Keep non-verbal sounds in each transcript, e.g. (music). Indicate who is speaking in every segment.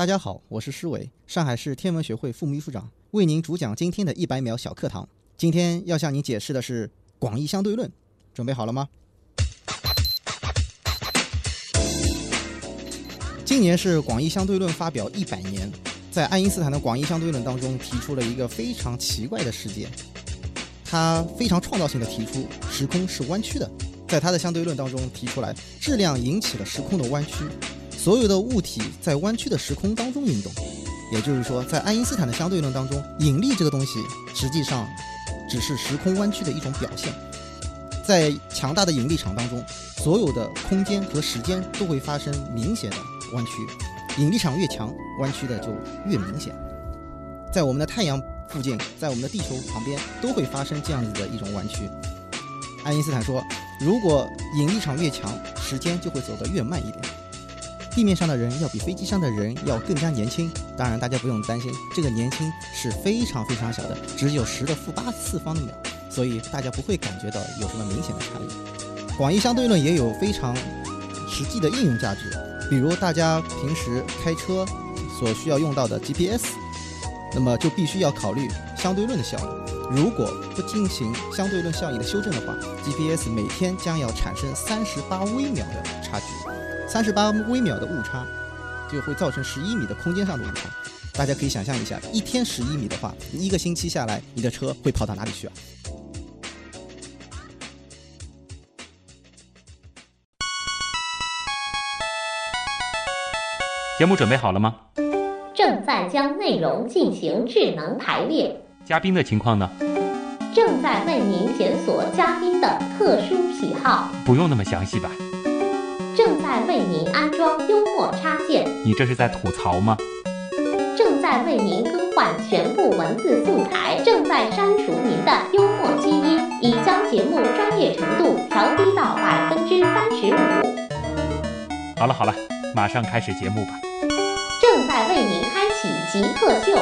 Speaker 1: 大家好，我是施伟，上海市天文学会副秘书长，为您主讲今天的一百秒小课堂。今天要向您解释的是广义相对论，准备好了吗？今年是广义相对论发表一百年，在爱因斯坦的广义相对论当中提出了一个非常奇怪的世界，他非常创造性的提出时空是弯曲的，在他的相对论当中提出来质量引起了时空的弯曲。所有的物体在弯曲的时空当中运动，也就是说，在爱因斯坦的相对论当中，引力这个东西实际上只是时空弯曲的一种表现。在强大的引力场当中，所有的空间和时间都会发生明显的弯曲。引力场越强，弯曲的就越明显。在我们的太阳附近，在我们的地球旁边，都会发生这样子的一种弯曲。爱因斯坦说，如果引力场越强，时间就会走得越慢一点。地面上的人要比飞机上的人要更加年轻，当然大家不用担心，这个年轻是非常非常小的，只有十的负八次方的秒，所以大家不会感觉到有什么明显的差异。广义相对论也有非常实际的应用价值，比如大家平时开车所需要用到的 GPS，那么就必须要考虑相对论的效应。如果不进行相对论效应的修正的话，GPS 每天将要产生三十八微秒的差距。三十八微秒的误差，就会造成十一米的空间上的误差。大家可以想象一下，一天十一米的话，一个星期下来，你的车会跑到哪里去啊？
Speaker 2: 节目准备好了吗？
Speaker 3: 正在将内容进行智能排列。
Speaker 2: 嘉宾的情况呢？
Speaker 3: 正在为您检索嘉宾的特殊喜好。
Speaker 2: 不用那么详细吧？
Speaker 3: 为您安装幽默插件，
Speaker 2: 你这是在吐槽吗？
Speaker 3: 正在为您更换全部文字素材，正在删除您的幽默基因，已将节目专业程度调低到百分之三十五。
Speaker 2: 好了好了，马上开始节目吧。
Speaker 3: 正在为您开启极客秀。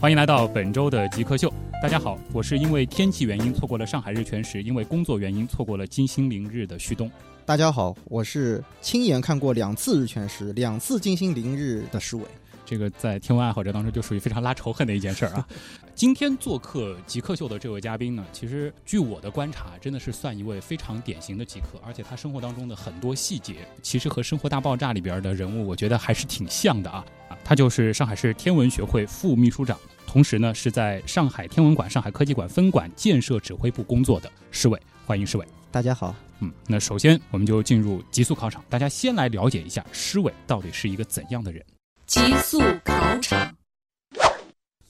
Speaker 2: 欢迎来到本周的极客秀。大家好，我是因为天气原因错过了上海日全食，因为工作原因错过了金星凌日的旭东。
Speaker 1: 大家好，我是亲眼看过两次日全食、两次金星凌日的石伟。
Speaker 2: 这个在天文爱好者当中就属于非常拉仇恨的一件事儿啊。(laughs) 今天做客极客秀的这位嘉宾呢，其实据我的观察，真的是算一位非常典型的极客，而且他生活当中的很多细节，其实和《生活大爆炸》里边的人物，我觉得还是挺像的啊。啊，他就是上海市天文学会副秘书长。同时呢，是在上海天文馆、上海科技馆分馆建设指挥部工作的施伟，欢迎施伟。
Speaker 1: 大家好，
Speaker 2: 嗯，那首先我们就进入极速考场，大家先来了解一下施伟到底是一个怎样的人。
Speaker 4: 极速考场，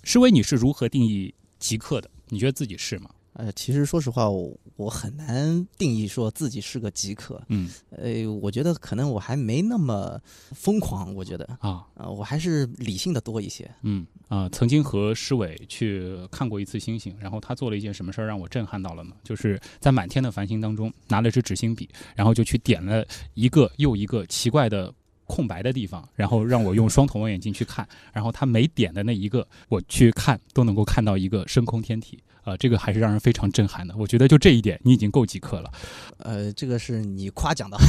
Speaker 2: 施伟，你是如何定义极客的？你觉得自己是吗？
Speaker 1: 呃，其实说实话，我我很难定义说自己是个极客。
Speaker 2: 嗯，
Speaker 1: 呃，我觉得可能我还没那么疯狂。我觉得
Speaker 2: 啊，
Speaker 1: 呃，我还是理性的多一些。
Speaker 2: 嗯啊，曾经和施伟去看过一次星星，然后他做了一件什么事儿让我震撼到了呢？就是在满天的繁星当中拿了支纸星笔，然后就去点了一个又一个奇怪的空白的地方，然后让我用双筒望远镜去看，然后他每点的那一个我去看都能够看到一个深空天体。呃，这个还是让人非常震撼的。我觉得就这一点，你已经够极客了。
Speaker 1: 呃，这个是你夸奖的好。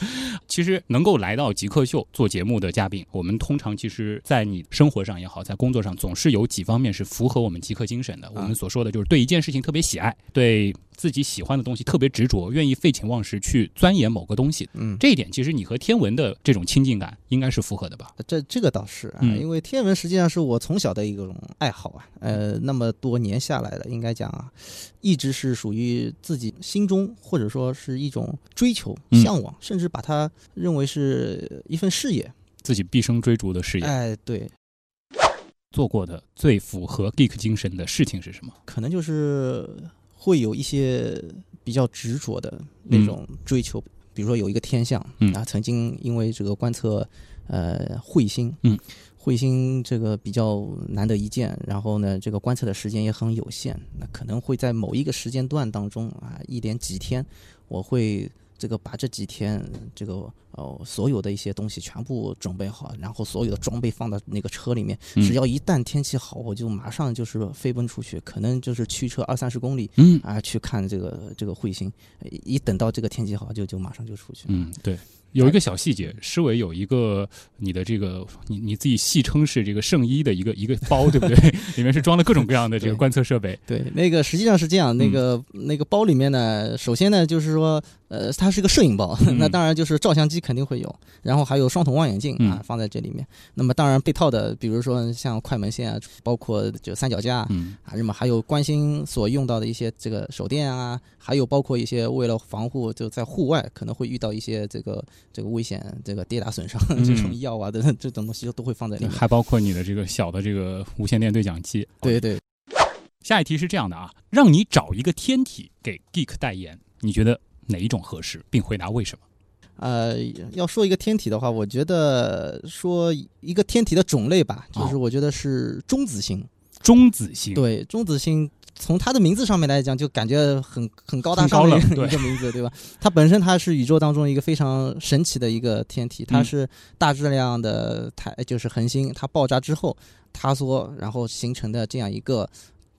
Speaker 1: (laughs)
Speaker 2: 其实能够来到极客秀做节目的嘉宾，我们通常其实，在你生活上也好，在工作上，总是有几方面是符合我们极客精神的。我们所说的就是对一件事情特别喜爱，对。自己喜欢的东西特别执着，愿意废寝忘食去钻研某个东西。
Speaker 1: 嗯，
Speaker 2: 这一点其实你和天文的这种亲近感应该是符合的吧？
Speaker 1: 这这个倒是啊，因为天文实际上是我从小的一种爱好啊。呃，那么多年下来的，应该讲啊，一直是属于自己心中或者说是一种追求、向往，甚至把它认为是一份事业，
Speaker 2: 自己毕生追逐的事业。
Speaker 1: 哎，对。
Speaker 2: 做过的最符合 geek 精神的事情是什么？
Speaker 1: 可能就是。会有一些比较执着的那种追求，比如说有一个天象啊，曾经因为这个观测呃彗星，
Speaker 2: 嗯，
Speaker 1: 彗星这个比较难得一见，然后呢，这个观测的时间也很有限，那可能会在某一个时间段当中啊，一连几天，我会。这个把这几天这个哦所有的一些东西全部准备好，然后所有的装备放到那个车里面，
Speaker 2: 嗯
Speaker 1: 只要一旦天气好，我就马上就是飞奔出去，可能就是驱车二三十公里
Speaker 2: 嗯
Speaker 1: 啊去看这个这个彗星，一等到这个天气好就就马上就出去。
Speaker 2: 嗯，对。有一个小细节，施伟有一个你的这个你你自己戏称是这个圣衣的一个一个包，对不对？(laughs) 里面是装了各种各样的这个观测设备。
Speaker 1: 对，那个实际上是这样，那个、那个包里面呢，首先呢就是说，呃，它是个摄影包，
Speaker 2: 嗯 (laughs)
Speaker 1: 那当然就是照相机肯定会有，然后还有双筒望远镜啊、
Speaker 2: 嗯
Speaker 1: 放在这里面。那么当然被套的，比如说像快门线啊，包括就三脚架。
Speaker 2: 嗯
Speaker 1: 啊，那么还有关心所用到的一些这个手电啊，还有包括一些为了防护就在户外可能会遇到一些这个这个危险，这个跌打损伤、
Speaker 2: 嗯 (laughs)
Speaker 1: 这种药啊等等这种东西都会放在里面。
Speaker 2: 还包括你的这个小的这个无线电对讲机。
Speaker 1: 对对，
Speaker 2: 下一题是这样的啊，让你找一个天体给 Geek 代言，你觉得哪一种合适，并回答为什么？
Speaker 1: 呃，要说一个天体的话，我觉得说一个天体的种类吧，
Speaker 2: 哦
Speaker 1: 就是我觉得是中子星。
Speaker 2: 中子星。，
Speaker 1: 对，中子星从它的名字上面来讲，就感觉很很高大上的一个名字，对吧？它本身它是宇宙当中一个非常神奇的一个天体，它
Speaker 2: 嗯
Speaker 1: 是大质量的太就是恒星，它爆炸之后塌缩，然后形成的这样一个。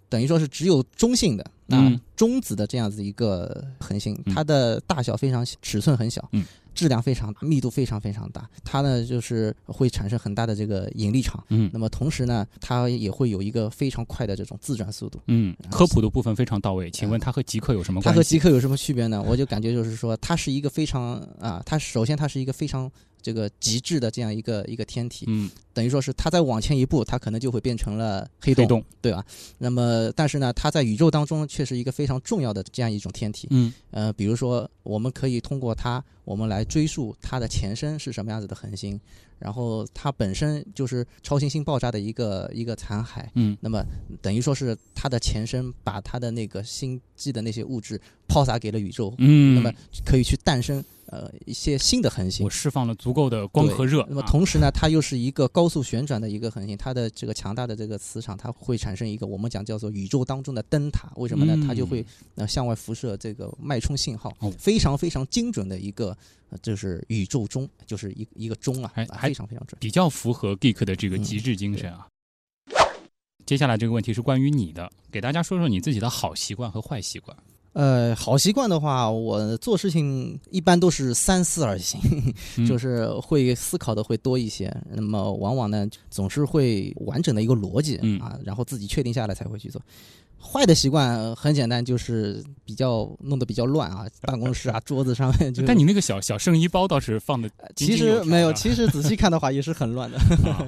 Speaker 1: 等于说是只有中性的啊、
Speaker 2: 嗯
Speaker 1: 中子的这样子一个恒星，
Speaker 2: 嗯
Speaker 1: 它的大小非常小尺寸很小，
Speaker 2: 嗯
Speaker 1: 质量非常大，密度非常非常大，它呢就是会产生很大的这个引力场。
Speaker 2: 嗯
Speaker 1: 那么同时呢，它也会有一个非常快的这种自转速度。
Speaker 2: 嗯，科普的部分非常到位。请问它和极客有什么
Speaker 1: 它和？极客有什么区别呢？我就感觉就是说，它是一个非常啊，它首先它是一个非常这个极致的这样一个一个天体，
Speaker 2: 嗯，
Speaker 1: 等于说是它再往前一步，它可能就会变成了黑洞，
Speaker 2: 黑洞。
Speaker 1: 对吧？那么但是呢，它在宇宙当中却是一个非常重要的这样一种天体。
Speaker 2: 嗯
Speaker 1: 呃，比如说我们可以通过它，我们来追溯它的前身是什么样子的恒星，然后它本身就是超新星爆炸的一个一个残骸。
Speaker 2: 嗯
Speaker 1: 那么等于说是它的前身把它的那个星际的那些物质抛洒给了宇宙，
Speaker 2: 嗯，
Speaker 1: 那么可以去诞生呃一些新的恒星
Speaker 2: 我。释放了足够的光和热。
Speaker 1: 那么
Speaker 2: 啊
Speaker 1: 同时呢，它又是一个高速旋转的一个恒星，它的这个强大的这个磁场，它会产生一个我们讲叫做宇宙当中的灯塔。为什么呢？
Speaker 2: 嗯
Speaker 1: 它就会呃向外辐射这个脉冲信号
Speaker 2: 哦，
Speaker 1: 非常非常精准的一个，呃就是宇宙钟，就是一一个钟啊非常非常准。
Speaker 2: 比较符合 Geek 的这个
Speaker 1: 嗯
Speaker 2: 极致精神啊。接下来这个问题是关于你的，给大家说说你自己的好习惯和坏习惯。
Speaker 1: 呃，好习惯的话，我做事情一般都是三思而行，
Speaker 2: 嗯 (laughs)
Speaker 1: 就是会思考的会多一些。那么往往呢，总是会完整的一个逻辑、
Speaker 2: 嗯
Speaker 1: 啊，然后自己确定下来才会去做。坏的习惯呃很简单，就是比较弄得比较乱啊，(laughs) 办公室啊桌子上面就。
Speaker 2: 但你那个小小圣衣包倒是放的井
Speaker 1: 其实没有，其实仔细看的话也是很乱的。(laughs)
Speaker 2: 啊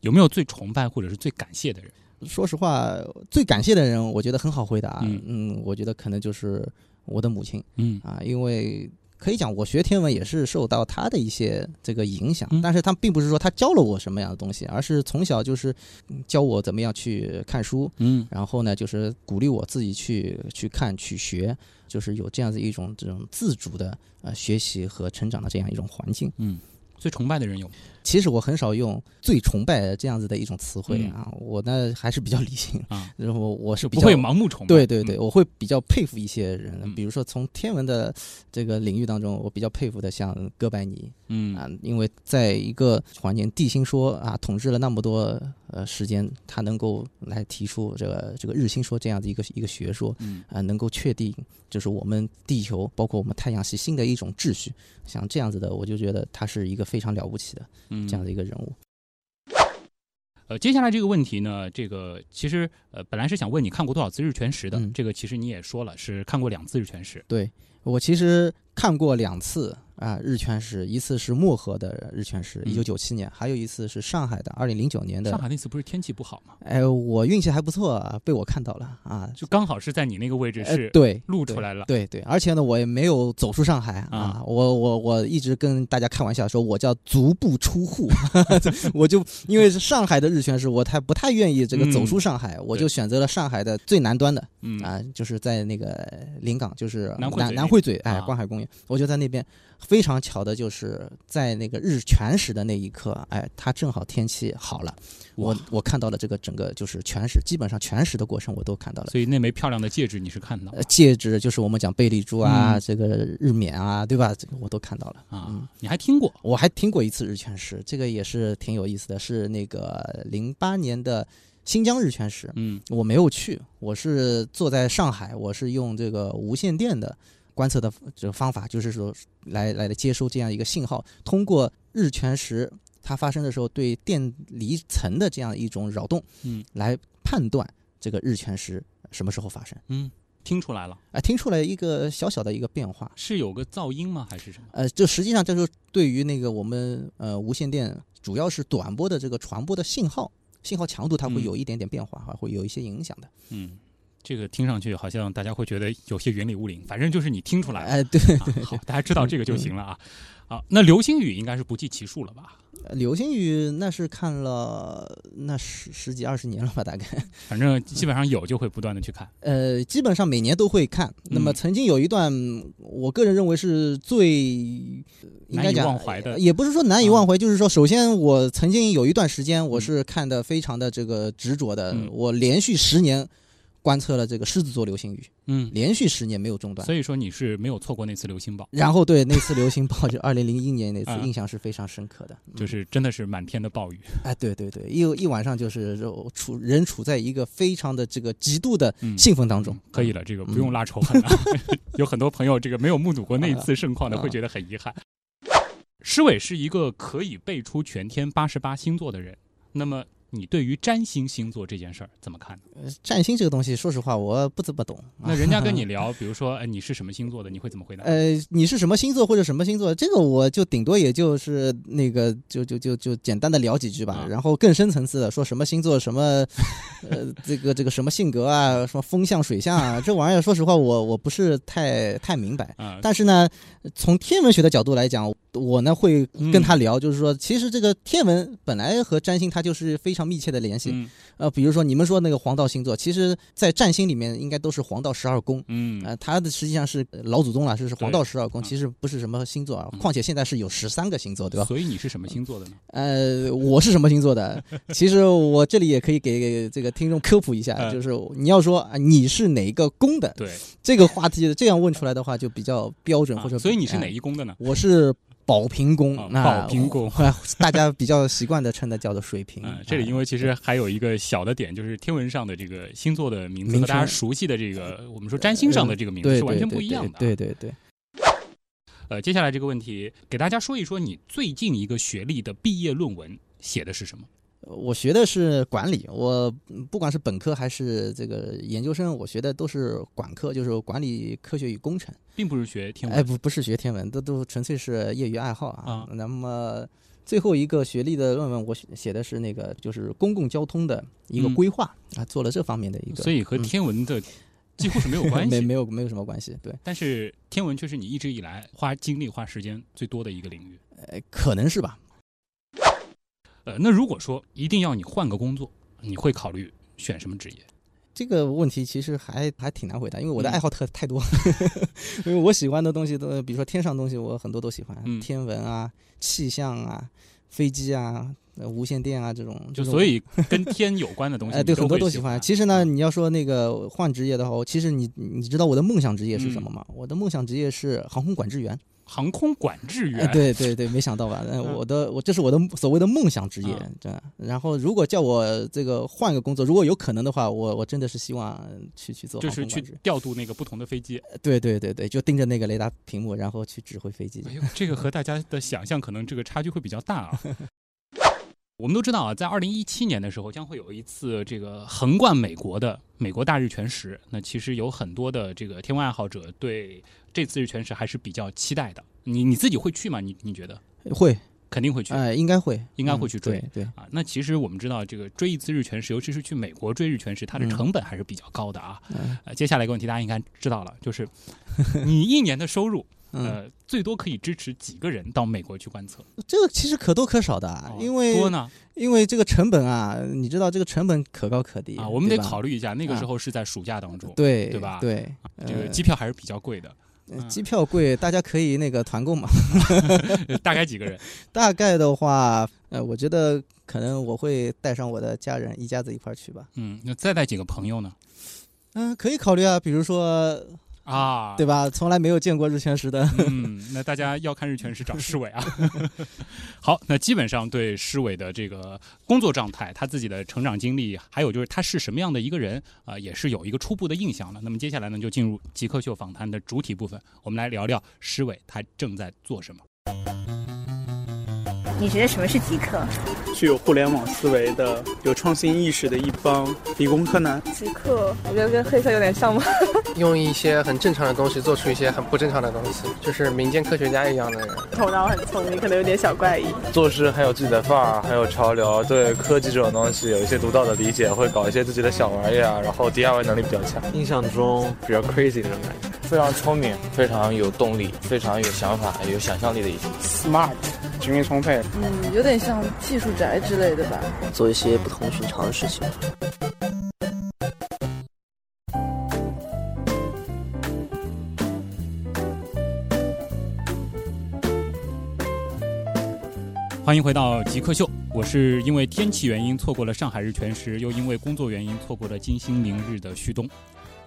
Speaker 2: 有没有最崇拜或者是最感谢的人？
Speaker 1: 说实话，最感谢的人，我觉得很好回答。
Speaker 2: 嗯
Speaker 1: 嗯，我觉得可能就是我的母亲。
Speaker 2: 嗯
Speaker 1: 啊，因为可以讲我学天文也是受到他的一些这个影响，
Speaker 2: 嗯
Speaker 1: 但是他并不是说他教了我什么样的东西，而是从小就是嗯教我怎么样去看书，
Speaker 2: 嗯
Speaker 1: 然后呢就是鼓励我自己去去看去学，就是有这样子一种这种自主的呃学习和成长的这样一种环境。
Speaker 2: 嗯，最崇拜的人有吗？
Speaker 1: 其实我很少用最崇拜这样子的一种词汇
Speaker 2: 嗯。
Speaker 1: 啊，我呢还是比较理性，
Speaker 2: 啊？
Speaker 1: 然后我是比较
Speaker 2: 就不会盲目崇拜。
Speaker 1: 对对对，
Speaker 2: 嗯。
Speaker 1: 我会比较佩服一些人，
Speaker 2: 嗯。
Speaker 1: 比如说从天文的这个领域当中，我比较佩服的像哥白尼
Speaker 2: 嗯。
Speaker 1: 啊，因为在一个环境地心说啊统治了那么多呃时间，他能够来提出这个这个日心说这样的一个一个学说
Speaker 2: 嗯。
Speaker 1: 啊，能够确定就是我们地球包括我们太阳系新的一种秩序，像这样子的，我就觉得他是一个非常了不起的
Speaker 2: 嗯
Speaker 1: 这样的一个人物。
Speaker 2: 呃，接下来这个问题呢，这个其实呃，本来是想问你看过多少次日全食的，
Speaker 1: 嗯
Speaker 2: 这个其实你也说了，是看过两次日全食。
Speaker 1: 对我其实看过两次啊，日全食，一次是漠河的日全食，
Speaker 2: 嗯
Speaker 1: 一九九七年，还有一次是上海的，二零零九年的。
Speaker 2: 上海那次不是天气不好吗？
Speaker 1: 哎，我运气还不错，啊，被我看到了啊，
Speaker 2: 就刚好是在你那个位置
Speaker 1: 呃
Speaker 2: 是
Speaker 1: 对
Speaker 2: 露出来了。
Speaker 1: 对对，而且呢，我也没有走出上海啊，
Speaker 2: 啊
Speaker 1: 我我我一直跟大家开玩笑说，我叫足不出户 (laughs) (laughs) 我就因为是上海的日全食，我太不太愿意这个走出上海，我就选择了上海的最南端的
Speaker 2: 嗯
Speaker 1: 啊，就是在那个临港，就是
Speaker 2: 南汇嘴那
Speaker 1: 南汇嘴，哎，
Speaker 2: 啊
Speaker 1: 观海公园，我就在那边。非常巧的就是在那个日全食的那一刻，哎，它正好天气好了，我我看到了这个整个就是全食，基本上全食的过程我都看到了。
Speaker 2: 所以那枚漂亮的戒指你是看到
Speaker 1: 呃，戒指就是我们讲贝利珠啊，
Speaker 2: 嗯
Speaker 1: 这个日冕啊，对吧？这个我都看到了。嗯
Speaker 2: 啊？你还听过？
Speaker 1: 我还听过一次日全食，这个也是挺有意思的，是那个零八年的新疆日全食。
Speaker 2: 嗯
Speaker 1: 我没有去，我是坐在上海，我是用这个无线电的观测的这个方法，就是说来来接收这样一个信号，通过日全食它发生的时候对电离层的这样一种扰动，
Speaker 2: 嗯
Speaker 1: 来判断这个日全食什么时候发生。
Speaker 2: 嗯，听出来了，
Speaker 1: 啊、听出来一个小小的一个变化。
Speaker 2: 是有个噪音吗？还是什么？
Speaker 1: 呃，就实际上这就是对于那个我们呃无线电主要是短波的这个传播的信号，信号强度它会
Speaker 2: 嗯
Speaker 1: 有一点点变化，哈、会有一些影响的。
Speaker 2: 嗯，这个听上去好像大家会觉得有些云里雾里，反正就是你听出来了。
Speaker 1: 哎、对，
Speaker 2: 啊好，大家知道这个就行了啊。啊，那流星雨应该是不计其数了吧？
Speaker 1: 流星雨那是看了那十十几二十年了吧，大概。
Speaker 2: 反正基本上有就会不断的去看。
Speaker 1: 呃，基本上每年都会看。那么
Speaker 2: 嗯
Speaker 1: 曾经有一段，我个人认为是最应
Speaker 2: 难以
Speaker 1: 该
Speaker 2: 忘怀的啊
Speaker 1: 也不是说难以忘怀，就是说，首先我曾经有一段时间，我
Speaker 2: 嗯
Speaker 1: 是看的非常的这个执着的，
Speaker 2: 嗯
Speaker 1: 我连续十年观测了这个狮子座流星雨，
Speaker 2: 嗯，
Speaker 1: 连续十年没有中断。
Speaker 2: 所以说你是没有错过那次流星暴，
Speaker 1: 然后对那次流星暴，(laughs) 就二零零一年那次
Speaker 2: 啊，
Speaker 1: 印象是非常深刻的。嗯
Speaker 2: 就是真的是满天的暴雨。
Speaker 1: 哎，对对对，一一晚上就是就处人处在一个非常的这个极度的
Speaker 2: 嗯
Speaker 1: 兴奋当中。
Speaker 2: 可以了，这个不用拉仇恨了。(laughs) (laughs) 有很多朋友这个没有目睹过那一次盛况的，
Speaker 1: 啊
Speaker 2: 会觉得很遗憾。施伟是一个可以背出全天八十八星座的人，那么你对于占星星座这件事儿怎么看？
Speaker 1: 占星这个东西，说实话我不怎么懂。啊
Speaker 2: 那人家跟你 (laughs) 聊，比如说，哎，你是什么星座的，你会怎么回答？
Speaker 1: 呃，你是什么星座或者什么星座？这个我就顶多也就是那个，就就就就简单的聊几句吧。
Speaker 2: 啊
Speaker 1: 然后更深层次的说什么星座什么，呃，这个这个什么性格啊，什么风象水象啊，这玩意儿，说实话我我不是太太明白。
Speaker 2: 啊，
Speaker 1: 但是呢，从天文学的角度来讲，我呢会跟他聊，就是说，其实这个天文本来和占星它就是非常密切的联系。
Speaker 2: 嗯
Speaker 1: 呃，比如说你们说那个黄道星座，其实在占星里面应该都是黄道十二宫。
Speaker 2: 嗯
Speaker 1: 呃，它的实际上是呃老祖宗了，是是黄道十二宫，
Speaker 2: 啊
Speaker 1: 其实不是什么星座啊
Speaker 2: 嗯。
Speaker 1: 况且现在是有十三个星座，对吧？
Speaker 2: 所以你是什么星座的呢？
Speaker 1: 呃，我是什么星座的？(laughs) 其实我这里也可以给给这个听众科普一下，
Speaker 2: 嗯
Speaker 1: 就是你要说啊你是哪一个宫的
Speaker 2: 对，
Speaker 1: 这个话题，这样问出来的话就比较标准，或者
Speaker 2: 啊所以你是哪
Speaker 1: 哎
Speaker 2: 一宫的呢？
Speaker 1: 我是宝瓶宫
Speaker 2: 宝瓶宫
Speaker 1: 大家比较习惯的称它叫做水瓶
Speaker 2: 嗯，。这里因为其实还有一个小的点，就是天文上的这个星座的名字和大家熟悉的这个我们说占星上的这个名字是完全不一样的。
Speaker 1: 对对对，
Speaker 2: 呃，接下来这个问题，给大家说一说你最近一个学历的毕业论文写的是什么？
Speaker 1: 我学的是管理，我嗯不管是本科还是这个研究生，我学的都是管科，就是管理科学与工程。
Speaker 2: 并不是学天文。
Speaker 1: 哎，不不是学天文，都都纯粹是业余爱好啊。
Speaker 2: 啊
Speaker 1: 那么最后一个学历的论文，我写写的是那个就是公共交通的一个
Speaker 2: 嗯
Speaker 1: 规划、啊，做了这方面的一个，
Speaker 2: 所以和
Speaker 1: 嗯
Speaker 2: 天文的几乎是没有关系 (laughs) 没。
Speaker 1: 没有没有什么关系。对，
Speaker 2: 但是天文却是你一直以来花精力、花时间最多的一个领域。
Speaker 1: 呃，可能是吧。
Speaker 2: 呃，那如果说一定要你换个工作，你会考虑选什么职业？
Speaker 1: 这个问题其实还还挺难回答，因为我的
Speaker 2: 嗯
Speaker 1: 爱好特、太多，(laughs) 因为我喜欢的东西都，比如说天上东西，我很多都喜欢，
Speaker 2: 嗯
Speaker 1: 天文啊、气象啊、飞机啊、呃无线电啊这种，
Speaker 2: 就所以跟天有关的东西，
Speaker 1: 哎，对，很多都喜欢。其实呢，你要说那个换职业的话，其实你你知道我的梦想职业是什么吗？我的梦想职业是航空管制员。
Speaker 2: 航空管制员。
Speaker 1: 哎，对对对，没想到吧？呃
Speaker 2: 嗯
Speaker 1: 我的我这是我的所谓的梦想职业
Speaker 2: 啊，
Speaker 1: 对。然后如果叫我这个换个工作，如果有可能的话，我我真的是希望去去做
Speaker 2: 就是去。调度那个不同的飞机。
Speaker 1: 对对对对，就盯着那个雷达屏幕，然后去指挥飞机
Speaker 2: 哎。呦，这个和大家的想象可能这个差距会比较大啊。我们都知道啊，在二零一七年的时候，将会有一次这个横贯美国的美国大日全食。那其实有很多的这个天文爱好者对这次日全食还是比较期待的。你你自己会去吗？你你觉得
Speaker 1: 会，
Speaker 2: 肯定会去、
Speaker 1: 哎，应该会，
Speaker 2: 应该
Speaker 1: 嗯
Speaker 2: 会去追
Speaker 1: 对对，
Speaker 2: 啊？那其实我们知道，这个追一次日全食，尤其是去美国追日全食，它的
Speaker 1: 嗯
Speaker 2: 成本还是比较高的啊。
Speaker 1: 嗯
Speaker 2: 呃，接下来一个问题大家应该知道了，就是你一年的收入 (laughs)
Speaker 1: 嗯，
Speaker 2: 呃，最多可以支持几个人到美国去观测？
Speaker 1: 这个其实可多可少的啊，
Speaker 2: 哦
Speaker 1: 因为
Speaker 2: 多呢
Speaker 1: 因为这个成本啊，你知道这个成本可高可低
Speaker 2: 啊，我们得考虑一下，那个
Speaker 1: 啊
Speaker 2: 时候是在暑假当中，
Speaker 1: 对
Speaker 2: 对吧
Speaker 1: 对，
Speaker 2: 这个
Speaker 1: 呃
Speaker 2: 机票还是比较贵的，
Speaker 1: 呃机票贵，大家可以那个团购嘛。
Speaker 2: 呃 (laughs) 大概几个人？(laughs)
Speaker 1: 大概的话，呃，我觉得可能我会带上我的家人，一家子一块儿去吧。
Speaker 2: 嗯，那再带几个朋友呢？
Speaker 1: 嗯、可以考虑啊，比如说，
Speaker 2: 啊，
Speaker 1: 对吧？从来没有见过日全食的，
Speaker 2: 嗯，那大家要看日全食找施伟啊。(laughs) 好，那基本上对施伟的这个工作状态、他自己的成长经历，还有就是他是什么样的一个人啊、也是有一个初步的印象了。那么接下来呢，就进入极客秀访谈的主体部分，我们来聊聊施伟他正在做什么。
Speaker 5: 你觉得什么是极客？
Speaker 6: 具有互联网思维的、有创新意识的一帮理工科男。
Speaker 7: 极客，我觉得跟黑客有点像吗。(laughs)
Speaker 8: 用一些很正常的东西做出一些很不正常的东西，就是民间科学家一样的人。
Speaker 7: 头脑很聪明，可能有点小怪异。
Speaker 9: 做事很有自己的范儿，很有潮流，对科技这种东西有一些独到的理解，会搞一些自己的小玩意儿，然后 DIY 能力比较强。
Speaker 10: 印象中比较 crazy 那种感觉，
Speaker 9: 非常聪明，非常有动力，非常有想法、有想象力的一些。
Speaker 6: smart，精力充沛。
Speaker 7: 嗯，有点像技术宅之类的吧。
Speaker 10: 做一些不同寻常的事情。
Speaker 2: 欢迎回到极客秀，我是因为天气原因错过了上海日全食，又因为工作原因错过了金星明日的旭东。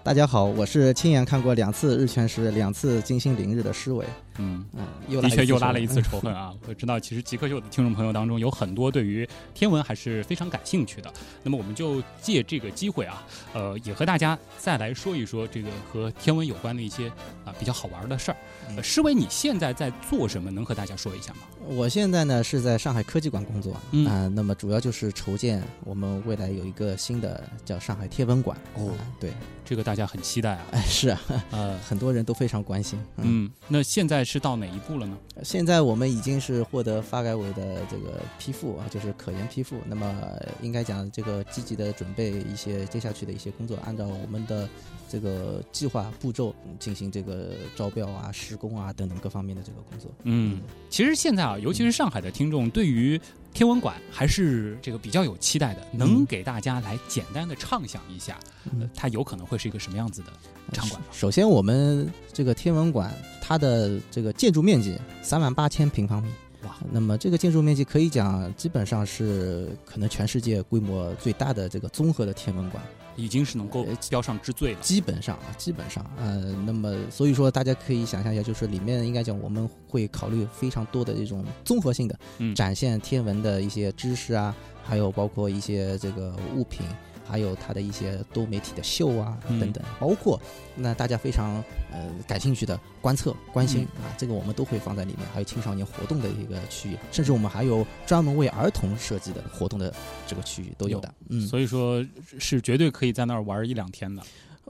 Speaker 1: 大家好，我是亲眼看过两次日全食、两次金星凌日的施伟。
Speaker 2: 嗯，
Speaker 1: 嗯，又
Speaker 2: 的确又拉了一次仇恨啊！(laughs) 我知道，其实极客秀的听众朋友当中有很多对于天文还是非常感兴趣的。那么我们就借这个机会啊，呃，也和大家再来说一说这个和天文有关的一些啊、比较好玩的事儿。呃，施伟，你现在在做什么？能和大家说一下吗？
Speaker 1: 我现在呢是在上海科技馆工作啊、
Speaker 2: 嗯
Speaker 1: 那么主要就是筹建我们未来有一个新的叫上海天文馆。
Speaker 2: 哦
Speaker 1: 啊对，
Speaker 2: 这个大家很期待啊。
Speaker 1: 哎，是啊，
Speaker 2: 呃，
Speaker 1: 很多人都非常关心。嗯，
Speaker 2: 嗯，那现在是到哪一步了呢？
Speaker 1: 现在我们已经是获得发改委的这个批复啊，就是可研批复。那么呃应该讲这个积极的准备一些接下去的一些工作，按照我们的这个计划步骤嗯进行这个招标啊、施工啊等等各方面的这个工作。
Speaker 2: 嗯，其实现在啊，尤其是上海的听众，对于天文馆还是这个比较有期待的，能
Speaker 1: 嗯
Speaker 2: 给大家来简单的畅想一下，呃
Speaker 1: 嗯，
Speaker 2: 它有可能会是一个什么样子的场馆？
Speaker 1: 首先，我们这个天文馆它的这个建筑面积三万八千平方米。
Speaker 2: 哇，
Speaker 1: 那么这个建筑面积可以讲，基本上是可能全世界规模最大的这个综合的天文馆。
Speaker 2: 已经是能够
Speaker 1: 呃
Speaker 2: 标上之最了。
Speaker 1: 基本上啊，基本上，呃，那么所以说大家可以想象一下，就是里面应该讲我们会考虑非常多的这种综合性的，
Speaker 2: 嗯
Speaker 1: 展现天文的一些知识啊，还有包括一些这个物品，还有它的一些多媒体的秀啊
Speaker 2: 嗯
Speaker 1: 等等，包括那大家非常呃感兴趣的观测、关心、
Speaker 2: 嗯
Speaker 1: 啊，这个我们都会放在里面，还有青少年活动的一个区域，甚至我们还有专门为儿童设计的活动的这个区域都有的，嗯。
Speaker 2: 所以说是绝对可以在那儿玩一两天的。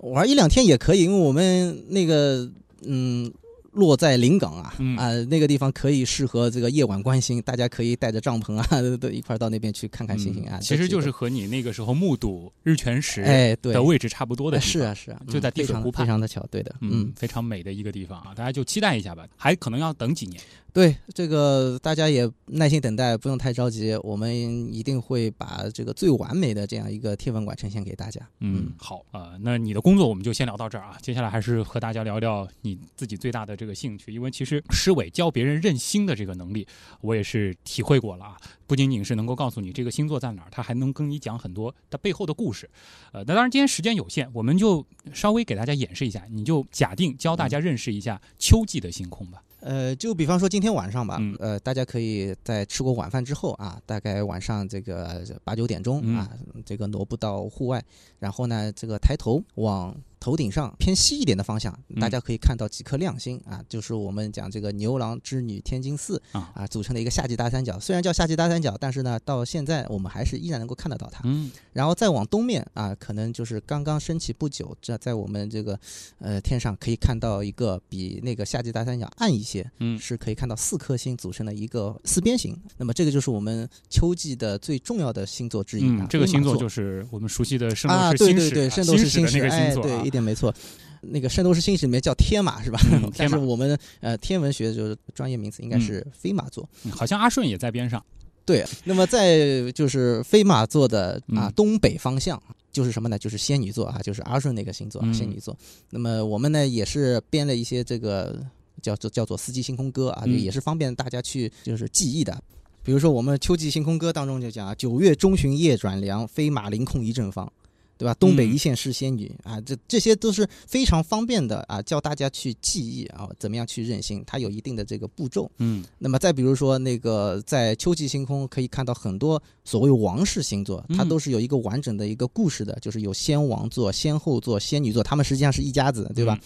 Speaker 1: 玩一两天也可以，因为我们那个嗯。落在临港啊，
Speaker 2: 嗯
Speaker 1: 啊，那个地方可以适合这个夜晚观星，大家可以带着帐篷啊，(laughs) 都一块儿到那边去看看星星啊。
Speaker 2: 嗯其实就是和你那个时候目睹日全食
Speaker 1: 哎，对
Speaker 2: 的位置差不多的。
Speaker 1: 是啊是啊，
Speaker 2: 就在地水湖畔
Speaker 1: 非常的巧，对的，
Speaker 2: 嗯
Speaker 1: 嗯，，
Speaker 2: 非常美的一个地方啊，大家就期待一下吧，还可能要等几年。
Speaker 1: 对这个大家也耐心等待，不用太着急，我们一定会把这个最完美的这样一个天文馆呈现给大家。
Speaker 2: 嗯，好啊、呃那你的工作我们就先聊到这儿啊。接下来还是和大家聊聊你自己最大的这个兴趣，因为其实施伟教别人认星的这个能力，我也是体会过了啊。不仅仅是能够告诉你这个星座在哪儿，他还能跟你讲很多它背后的故事。呃，那当然今天时间有限，我们就稍微给大家演示一下，你就假定教大家认识一下秋季的星空吧。
Speaker 1: 呃，就比方说今天晚上吧，
Speaker 2: 嗯
Speaker 1: 呃，大家可以在吃过晚饭之后啊，大概晚上这个八九点钟
Speaker 2: 嗯
Speaker 1: 啊，这个挪步到户外，然后呢，这个抬头往头顶上偏西一点的方向，
Speaker 2: 嗯
Speaker 1: 大家可以看到几颗亮星啊，就是我们讲这个牛郎织女天津四
Speaker 2: 啊
Speaker 1: 啊组成的一个夏季大三角。虽然叫夏季大三角，但是呢，到现在我们还是依然能够看得到它。
Speaker 2: 嗯
Speaker 1: 然后再往东面啊，可能就是刚刚升起不久，这在我们这个呃天上可以看到一个比那个夏季大三角暗一些，
Speaker 2: 嗯
Speaker 1: 是可以看到四颗星组成的一个四边形。那么这个就是我们秋季的最重要的星座之一啊
Speaker 2: 嗯，，这个星座就是我们熟悉的圣斗
Speaker 1: 啊，
Speaker 2: 士星矢
Speaker 1: 对对对，
Speaker 2: 啊
Speaker 1: 圣斗士
Speaker 2: 星
Speaker 1: 星矢，
Speaker 2: 的那个星
Speaker 1: 哎，
Speaker 2: 座啊
Speaker 1: 对，一点没错。那个《圣斗士星矢》里面叫天马是吧？
Speaker 2: 嗯 (laughs)
Speaker 1: 但
Speaker 2: 天马
Speaker 1: 是我们呃天文学就是专业名词应该是飞马座。
Speaker 2: 嗯好像阿顺也在边上。
Speaker 1: 对，那么在就是飞马座的啊
Speaker 2: 嗯
Speaker 1: 东北方向，就是什么呢？就是仙女座啊，就是阿顺那个星座，
Speaker 2: 啊
Speaker 1: 仙女座。那么我们呢也是编了一些这个叫做叫做四季星空歌啊，
Speaker 2: 嗯
Speaker 1: 也是方便大家去就是记忆的。比如说我们秋季星空歌当中就讲啊，九月中旬夜转凉，飞马凌空一阵风。对吧？东北
Speaker 2: 嗯
Speaker 1: 一线是仙女、啊，这这些都是非常方便的啊，教大家去记忆啊，怎么样去任性，它有一定的这个步骤。
Speaker 2: 嗯
Speaker 1: 那么再比如说，那个在秋季星空可以看到很多所谓王室星座，它
Speaker 2: 嗯
Speaker 1: 都是有一个完整的一个故事的，就是有先王座、先后座、仙女座，他们实际上是一家子，对吧？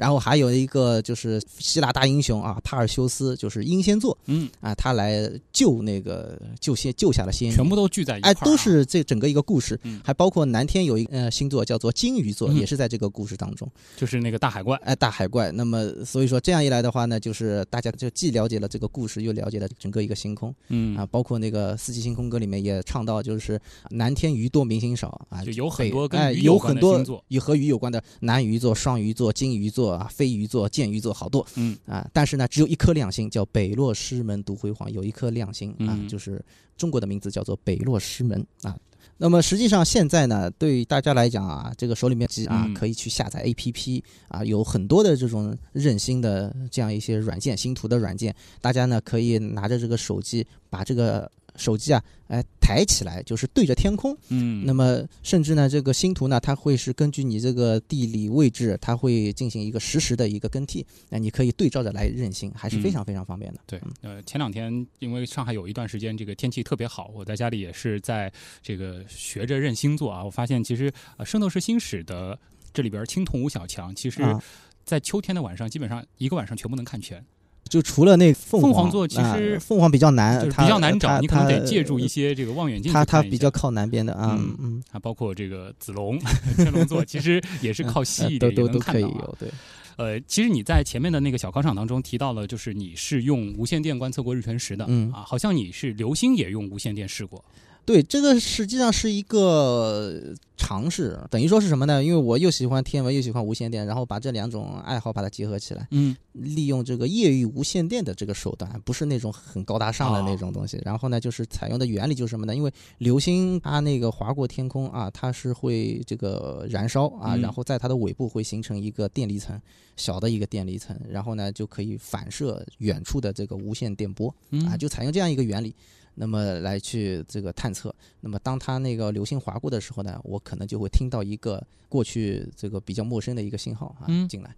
Speaker 1: 然后还有一个就是希腊大英雄啊，帕尔修斯，就是英仙座。
Speaker 2: 嗯，
Speaker 1: 啊，他来救那个救仙救下了仙女，
Speaker 2: 全部都聚在一块
Speaker 1: 哎，
Speaker 2: 儿啊，
Speaker 1: 都是这整个一个故事，
Speaker 2: 嗯。
Speaker 1: 还包括南天有一个呃星座叫做金鱼座，
Speaker 2: 嗯。
Speaker 1: 也是在这个故事当中。
Speaker 2: 就是那个大海怪。
Speaker 1: 哎，大海怪。那么所以说这样一来的话呢，就是大家就既了解了这个故事，又了解了整个一个星空。
Speaker 2: 嗯。
Speaker 1: 啊，包括那个《四季星空歌》里面也唱到，就是南天鱼多明星少啊，
Speaker 2: 就有很多跟
Speaker 1: 哎
Speaker 2: 鱼有关
Speaker 1: 有很多
Speaker 2: 的星座。
Speaker 1: 与和鱼有关的南鱼座、双鱼座、金鱼座啊、飞鱼座、剑鱼座好多
Speaker 2: 嗯。
Speaker 1: 啊，但是呢，只有一颗亮星叫北落师门独辉煌，有一颗亮星啊
Speaker 2: 嗯，
Speaker 1: 就是中国的名字叫做北落师门啊。那么实际上现在呢，对大家来讲啊，这个手里面机啊
Speaker 2: 嗯，
Speaker 1: 可以去下载 APP 啊，有很多的这种任星的这样一些软件，星图的软件，大家呢可以拿着这个手机，把这个手机啊，哎抬起来，就是对着天空，
Speaker 2: 嗯，
Speaker 1: 那么甚至呢，这个星图呢，它会是根据你这个地理位置，它会进行一个实时的一个更替，那你可以对照着来认星，还是非
Speaker 2: 嗯。
Speaker 1: 常非常方便的。
Speaker 2: 对，呃，前两天因为上海有一段时间这个天气特别好，我在家里也是在这个学着认星座啊。我发现其实呃《圣斗士星矢》的这里边青铜五小强，其实
Speaker 1: 啊。
Speaker 2: 在秋天的晚上，基本上一个晚上全部能看全，
Speaker 1: 就除了那凤
Speaker 2: 凤
Speaker 1: 凰
Speaker 2: 凰座其
Speaker 1: 啊
Speaker 2: 实
Speaker 1: 凤凰比较难，
Speaker 2: 就是比较难找，你可能得借助一些这个望远镜
Speaker 1: 它它比较靠南边的啊，
Speaker 2: 嗯
Speaker 1: 嗯，
Speaker 2: 啊，包括这个子龙、(laughs) 天龙座，其实也是靠西一点 (laughs) 也
Speaker 1: 呃都都都
Speaker 2: 能看到啊。
Speaker 1: 可以有，对。
Speaker 2: 呃，其实你在前面的那个小考场当中提到了，就是你是用无线电观测过日全食的，
Speaker 1: 嗯。
Speaker 2: 啊，好像你是流星也用无线电试过，
Speaker 1: 对，这个实际上是一个尝试，等于说是什么呢？因为我又喜欢天文，又喜欢无线电，然后把这两种爱好把它结合起来，
Speaker 2: 嗯
Speaker 1: 利用这个业余无线电的这个手段，不是那种很高大上的那种东西。然后呢，就是采用的原理就是什么呢？因为流星它那个划过天空啊，它是会这个燃烧啊，
Speaker 2: 嗯
Speaker 1: 然后在它的尾部会形成一个电离层，小的一个电离层，然后呢就可以反射远处的这个无线电波。
Speaker 2: 嗯
Speaker 1: 啊，就采用这样一个原理，那么来去这个探测。那么当它那个流星划过的时候呢，我可能就会听到一个过去这个比较陌生的一个信号啊、
Speaker 2: 嗯
Speaker 1: 进来，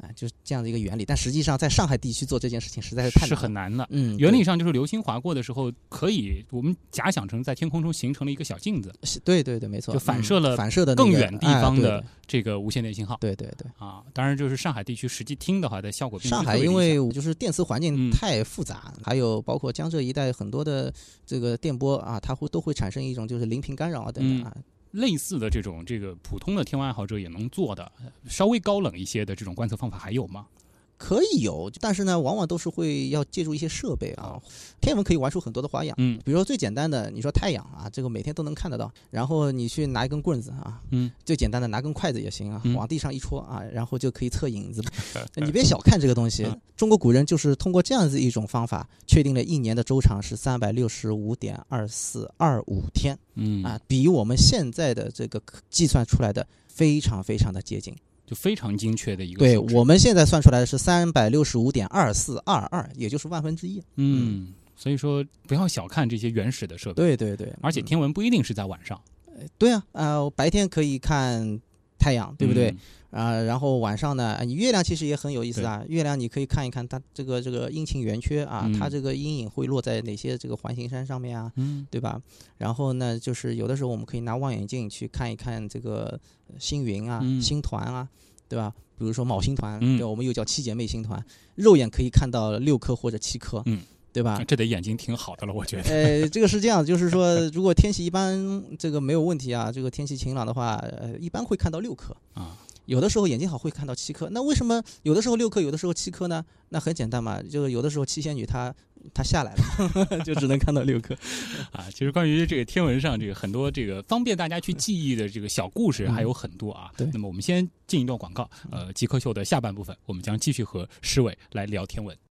Speaker 1: 啊，就是这样的一个原理。但实际上在上海地区做这件事情实在是太
Speaker 2: 是。很难的。
Speaker 1: 嗯，
Speaker 2: 原理上就是流星划过的时候，可以我们假想成在天空中形成了一个小镜子，
Speaker 1: 对对对，没错，
Speaker 2: 就反
Speaker 1: 嗯
Speaker 2: 射了
Speaker 1: 反射的
Speaker 2: 更远地方的这个无线电信号。
Speaker 1: 对对对。
Speaker 2: 啊，当然就是上海地区实际听的话，的效果并
Speaker 1: 上海因为就是电磁环境
Speaker 2: 嗯
Speaker 1: 太复杂，还有包括江浙一带很多的这个电波啊，它会都会产生一种就是临频干扰啊等等啊，
Speaker 2: 类似的这种这个普通的天文爱好者也能做的，稍微高冷一些的这种观测方法还有吗？
Speaker 1: 可以有，但是呢，往往都是会要借助一些设备啊。天文可以玩出很多的花样，
Speaker 2: 嗯
Speaker 1: 比如说最简单的，你说太阳啊，这个每天都能看得到，然后你去拿一根棍子啊，
Speaker 2: 嗯，
Speaker 1: 最简单的拿根筷子也行啊，
Speaker 2: 嗯
Speaker 1: 往地上一戳啊，然后就可以测影子。(laughs) 你别小看这个东西，中国古人就是通过这样子一种方法，确定了一年的周长是三百六十五点二四二五天
Speaker 2: 嗯
Speaker 1: 啊，比我们现在的这个计算出来的非常非常的接近。
Speaker 2: 就非常精确的一个
Speaker 1: 对我们现在算出来的是三百六十五点二四二二，也就是万分之一。
Speaker 2: 嗯，所以说不要小看这些原始的设备。
Speaker 1: 对对对，
Speaker 2: 而且天文不一定是在晚上，
Speaker 1: 对啊，呃，白天可以看太阳，对不对？
Speaker 2: 嗯
Speaker 1: 啊、然后晚上呢，呃你月亮其实也很有意思啊。月亮你可以看一看它这个这个阴晴圆缺啊，
Speaker 2: 嗯
Speaker 1: 它这个阴影会落在哪些这个环形山上面啊，
Speaker 2: 嗯
Speaker 1: 对吧？然后呢，就是有的时候我们可以拿望远镜去看一看这个呃星云啊、
Speaker 2: 嗯
Speaker 1: 星团啊，对吧？比如说昴星团，
Speaker 2: 嗯
Speaker 1: 对，我们又叫七姐妹星团，肉眼可以看到六颗或者七颗，
Speaker 2: 嗯，
Speaker 1: 对吧？
Speaker 2: 这得眼睛挺好的了，我觉得。
Speaker 1: 呃，这个是这样，就是说，(laughs) 如果天气一般，这个没有问题啊，这个天气晴朗的话，呃，一般会看到六颗
Speaker 2: 啊。
Speaker 1: 有的时候眼睛好会看到七颗，那为什么有的时候六颗，有的时候七颗呢？那很简单嘛，就是有的时候七仙女她她下来了，(laughs) 就只能看到六颗。
Speaker 2: 啊，其实关于这个天文上这个很多这个方便大家去记忆的这个小故事还有很多啊。
Speaker 1: 对
Speaker 2: 那么我们先进一段广告，呃，极客秀的下半部分，我们将继续和施伟来聊天文。